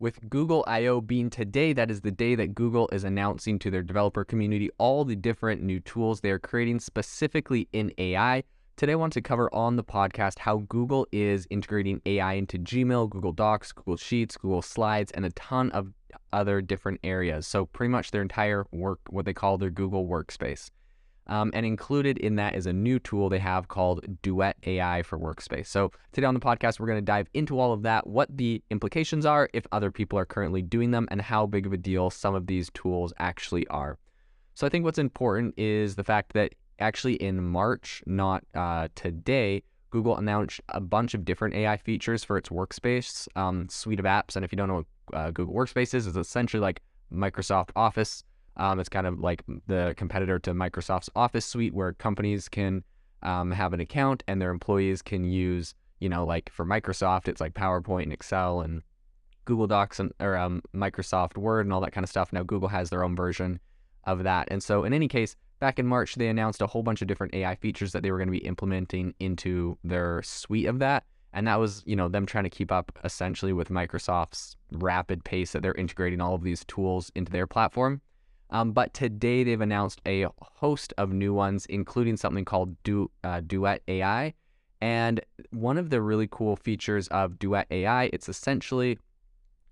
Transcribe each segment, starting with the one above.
With Google I/O being today, that is the day that Google is announcing to their developer community all the different new tools they are creating specifically in AI. Today, I want to cover on the podcast how Google is integrating AI into Gmail, Google Docs, Google Sheets, Google Slides, and a ton of other different areas. So, pretty much their entire work, what they call their Google Workspace. Um, and included in that is a new tool they have called Duet AI for Workspace. So, today on the podcast, we're going to dive into all of that, what the implications are if other people are currently doing them, and how big of a deal some of these tools actually are. So, I think what's important is the fact that actually in March, not uh, today, Google announced a bunch of different AI features for its Workspace um, suite of apps. And if you don't know what uh, Google Workspace is, it's essentially like Microsoft Office um, it's kind of like the competitor to Microsoft's Office suite, where companies can um, have an account and their employees can use, you know, like for Microsoft, it's like PowerPoint and Excel and Google Docs and or um, Microsoft Word and all that kind of stuff. Now Google has their own version of that. And so in any case, back in March, they announced a whole bunch of different AI features that they were going to be implementing into their suite of that. And that was, you know, them trying to keep up essentially with Microsoft's rapid pace that they're integrating all of these tools into their platform. Um, but today they've announced a host of new ones, including something called du- uh, Duet AI. And one of the really cool features of Duet AI, it's essentially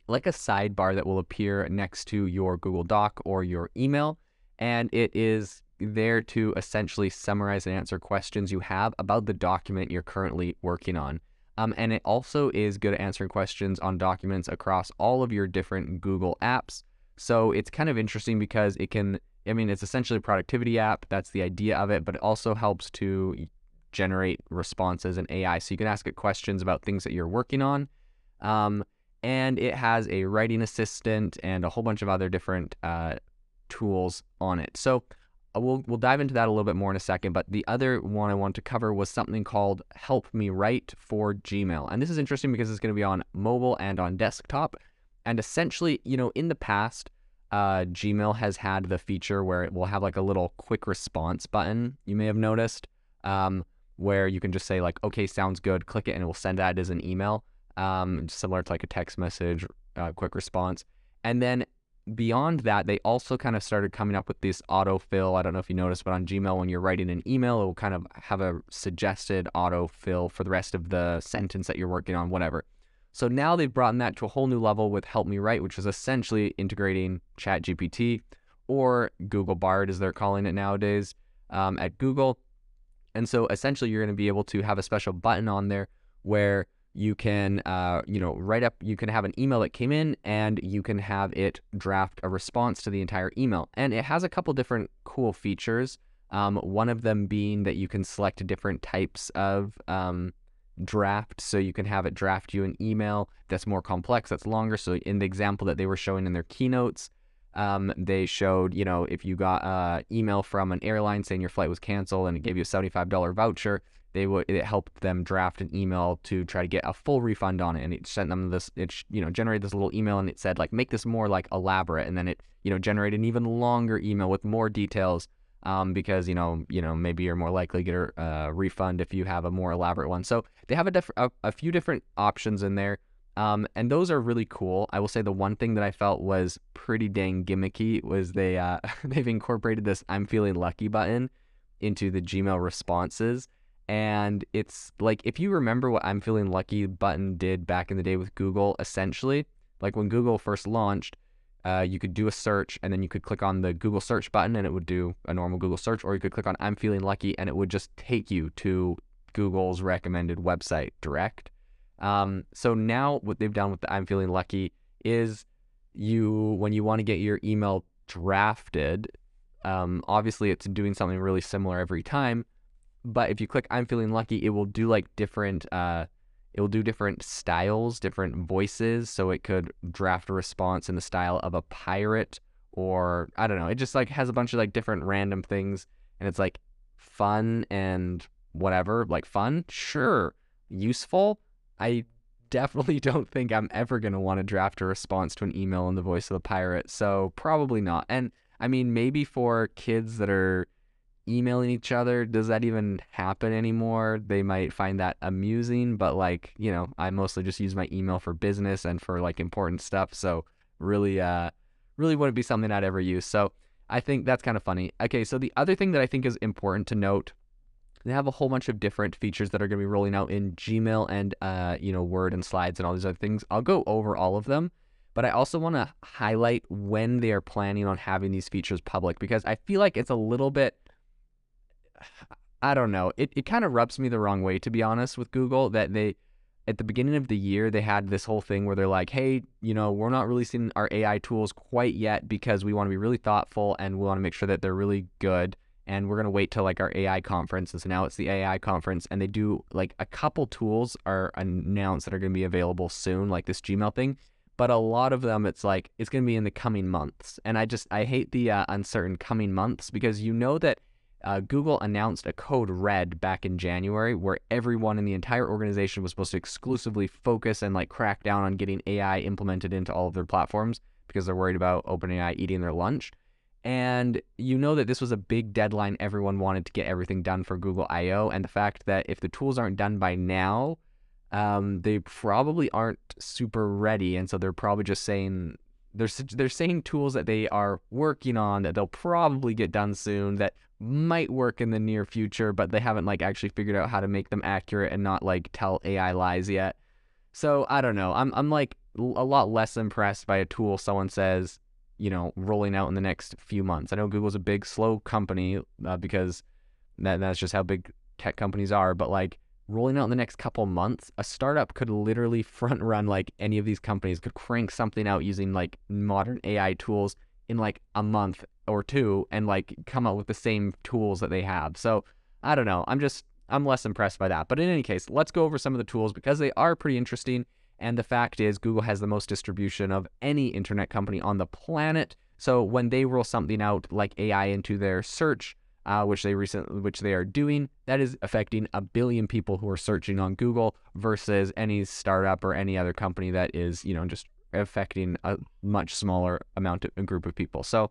like a sidebar that will appear next to your Google Doc or your email. And it is there to essentially summarize and answer questions you have about the document you're currently working on. Um, and it also is good at answering questions on documents across all of your different Google apps. So it's kind of interesting because it can, I mean, it's essentially a productivity app. That's the idea of it, but it also helps to generate responses in AI. So you can ask it questions about things that you're working on. Um, and it has a writing assistant and a whole bunch of other different uh, tools on it. So uh, we'll we'll dive into that a little bit more in a second. But the other one I want to cover was something called Help Me Write for Gmail, and this is interesting because it's going to be on mobile and on desktop. And essentially, you know, in the past, uh, Gmail has had the feature where it will have like a little quick response button, you may have noticed, um, where you can just say, like, okay, sounds good, click it, and it will send that as an email, um, similar to like a text message, uh, quick response. And then beyond that, they also kind of started coming up with this autofill. I don't know if you noticed, but on Gmail, when you're writing an email, it will kind of have a suggested autofill for the rest of the sentence that you're working on, whatever. So now they've brought that to a whole new level with Help Me Write, which is essentially integrating ChatGPT or Google Bard, as they're calling it nowadays, um, at Google. And so essentially, you're going to be able to have a special button on there where you can, uh, you know, write up, you can have an email that came in and you can have it draft a response to the entire email. And it has a couple different cool features. Um, one of them being that you can select different types of um, draft so you can have it draft you an email that's more complex that's longer. So in the example that they were showing in their keynotes um, they showed you know if you got an email from an airline saying your flight was canceled and it gave you a $75 voucher they would it helped them draft an email to try to get a full refund on it. And it sent them this it you know generated this little email and it said like make this more like elaborate. And then it you know generated an even longer email with more details um, because you know you know maybe you're more likely to get a uh, refund if you have a more elaborate one. So they have a, diff- a, a few different options in there, um, and those are really cool. I will say the one thing that I felt was pretty dang gimmicky was they uh, they've incorporated this "I'm feeling lucky" button into the Gmail responses. And it's like if you remember what I'm feeling lucky button did back in the day with Google, essentially, like when Google first launched, uh, you could do a search and then you could click on the Google search button and it would do a normal Google search, or you could click on I'm feeling lucky and it would just take you to Google's recommended website direct. Um, so now what they've done with the I'm feeling lucky is you, when you want to get your email drafted, um, obviously it's doing something really similar every time. But if you click I'm feeling lucky, it will do like different uh, it will do different styles, different voices. So it could draft a response in the style of a pirate or I don't know. It just like has a bunch of like different random things and it's like fun and whatever. Like fun, sure. Useful, I definitely don't think I'm ever going to want to draft a response to an email in the voice of a pirate. So probably not. And I mean, maybe for kids that are emailing each other. Does that even happen anymore? They might find that amusing, but like, you know, I mostly just use my email for business and for like important stuff. So really, uh, really wouldn't be something I'd ever use. So I think that's kind of funny. Okay, so the other thing that I think is important to note, they have a whole bunch of different features that are going to be rolling out in Gmail and uh, you know, Word and Slides and all these other things. I'll go over all of them, but I also want to highlight when they are planning on having these features public because I feel like it's a little bit I don't know. It it kind of rubs me the wrong way to be honest with Google that they at the beginning of the year they had this whole thing where they're like, "Hey, you know, we're not releasing our AI tools quite yet because we want to be really thoughtful and we want to make sure that they're really good." And we're gonna wait till like our AI conference. And so now it's the AI conference, and they do like a couple tools are announced that are gonna be available soon, like this Gmail thing. But a lot of them, it's like it's gonna be in the coming months, and I just I hate the uh, uncertain coming months because you know that uh, Google announced a code red back in January where everyone in the entire organization was supposed to exclusively focus and like crack down on getting AI implemented into all of their platforms because they're worried about OpenAI eating their lunch. And you know that this was a big deadline. Everyone wanted to get everything done for Google I/O, and the fact that if the tools aren't done by now, um, they probably aren't super ready, and so they're probably just saying they're they're saying tools that they are working on that they'll probably get done soon that might work in the near future, but they haven't like actually figured out how to make them accurate and not like tell AI lies yet. So I don't know. I'm I'm like a lot less impressed by a tool someone says, you know, rolling out in the next few months. I know Google's a big slow company uh, because that that's just how big tech companies are, but like rolling out in the next couple months, a startup could literally front run like any of these companies could crank something out using like modern AI tools in like a month or two and like come up with the same tools that they have. So I don't know. I'm just I'm less impressed by that. But in any case, let's go over some of the tools because they are pretty interesting. And the fact is, Google has the most distribution of any internet company on the planet. So when they roll something out like AI into their search, uh, which they recently, which they are doing, that is affecting a billion people who are searching on Google versus any startup or any other company that is, you know, just affecting a much smaller amount of a group of people. So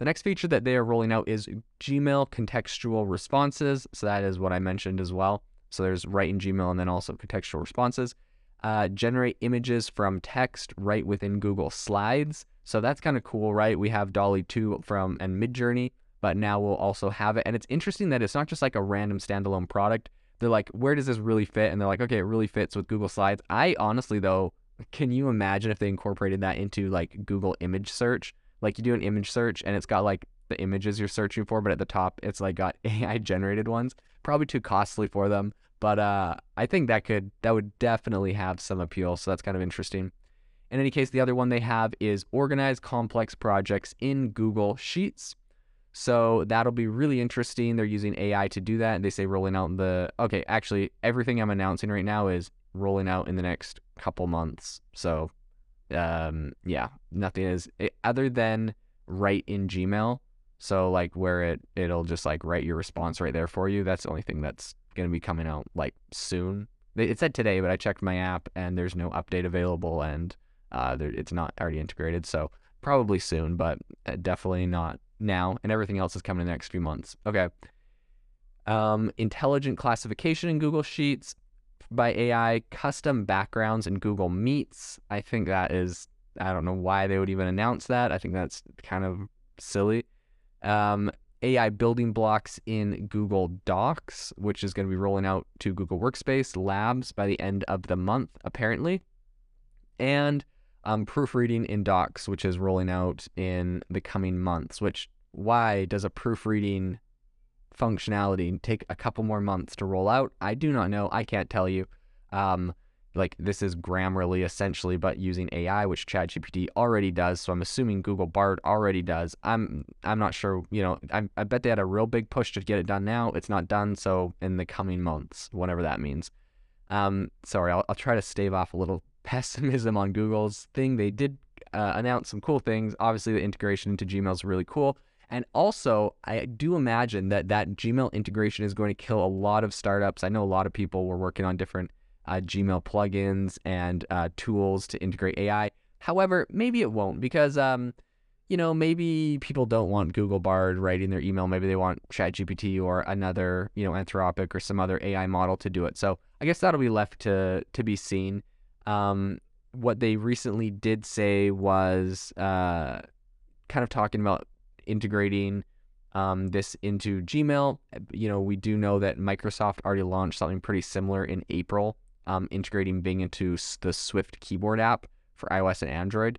the next feature that they are rolling out is Gmail contextual responses. So that is what I mentioned as well. So there's write in Gmail and then also contextual responses. Uh, generate images from text right within Google Slides. So that's kind of cool, right? We have DALL-E 2 from and Midjourney but now we'll also have it. And it's interesting that it's not just like a random standalone product. They're like, where does this really fit? And they're like, okay, it really fits with Google Slides. I honestly, though, can you imagine if they incorporated that into like Google image search? Like you do an image search and it's got like the images you're searching for, but at the top it's like got AI generated ones. Probably too costly for them, but uh, I think that could that would definitely have some appeal. So that's kind of interesting. In any case, the other one they have is organize complex projects in Google Sheets. So that'll be really interesting. They're using AI to do that. And they say rolling out the okay, actually everything I'm announcing right now is rolling out in the next couple months. So um yeah, nothing is it, eh, other than write in Gmail. So like where it it'll just like write your response right there for you. That's the only thing that's to be coming out like soon. It said today, but I checked my app and there's no update available and uh, there, it's not already integrated. So probably soon, but uh, definitely not now, and everything else is coming in the next few months. Okay. Um, intelligent classification in Google Sheets by AI, custom backgrounds in Google Meets. I think that is, I don't know why they would even announce that. I think that's kind of silly. Um, AI building blocks in Google Docs, which is going to be rolling out to Google Workspace Labs by the end of the month, apparently. And um, proofreading in Docs, which is rolling out in the coming months. Which why does a proofreading functionality take a couple more months to roll out? I do not know. I can't tell you. Um, like this is Grammarly essentially, but using AI, which ChatGPT already does. So I'm assuming Google Bard already does. I'm I'm not sure. You know, I, I bet they had a real big push to get it done now. It's not done. So in the coming months, whatever that means. Um, sorry, I'll, I'll try to stave off a little pessimism on Google's thing. They did uh, announce some cool things. Obviously, the integration into Gmail is really cool. And also, I do imagine that that Gmail integration is going to kill a lot of startups. I know a lot of people were working on different uh, Gmail plugins and uh, tools to integrate AI. However, maybe it won't because, um, you know, maybe people don't want Google Bard writing their email. Maybe they want ChatGPT or another, you know, Anthropic or some other AI model to do it. So I guess that'll be left to to be seen. Um, what they recently did say was uh, kind of talking about integrating um, this into Gmail. You know, we do know that Microsoft already launched something pretty similar in April, um, integrating Bing into the Swift keyboard app for iOS and Android.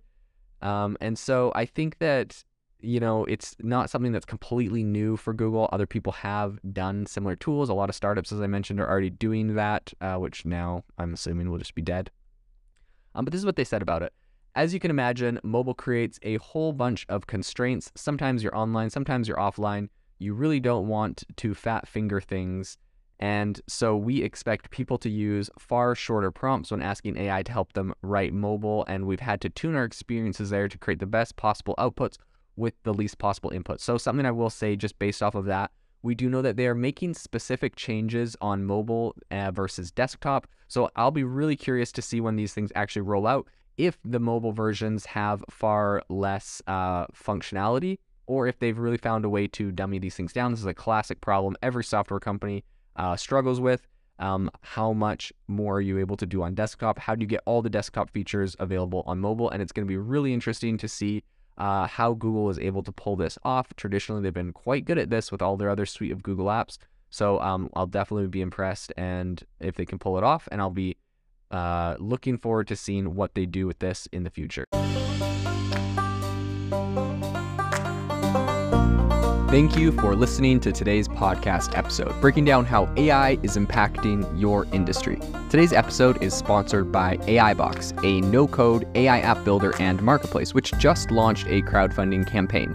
Um, and so I think that you know it's not something that's completely new for Google. Other people have done similar tools. A lot of startups, as I mentioned, are already doing that, uh, which now I'm assuming will just be dead. Um, but this is what they said about it. As you can imagine, mobile creates a whole bunch of constraints. Sometimes you're online, sometimes you're offline. You really don't want to fat finger things. And so we expect people to use far shorter prompts when asking AI to help them write mobile. And we've had to tune our experiences there to create the best possible outputs with the least possible input. So, something I will say just based off of that, we do know that they are making specific changes on mobile uh, versus desktop. So, I'll be really curious to see when these things actually roll out if the mobile versions have far less uh, functionality or if they've really found a way to dummy these things down. This is a classic problem every software company uh, struggles with. Um, how much more are you able to do on desktop? How do you get all the desktop features available on mobile? And it's going to be really interesting to see uh, how Google is able to pull this off. Traditionally, they've been quite good at this with all their other suite of Google apps. So um, I'll definitely be impressed, and if they can pull it off, and I'll be uh, looking forward to seeing what they do with this in the future. Thank you for listening to today's podcast episode, breaking down how AI is impacting your industry. Today's episode is sponsored by AIbox, a no code AI app builder and marketplace, which just launched a crowdfunding campaign.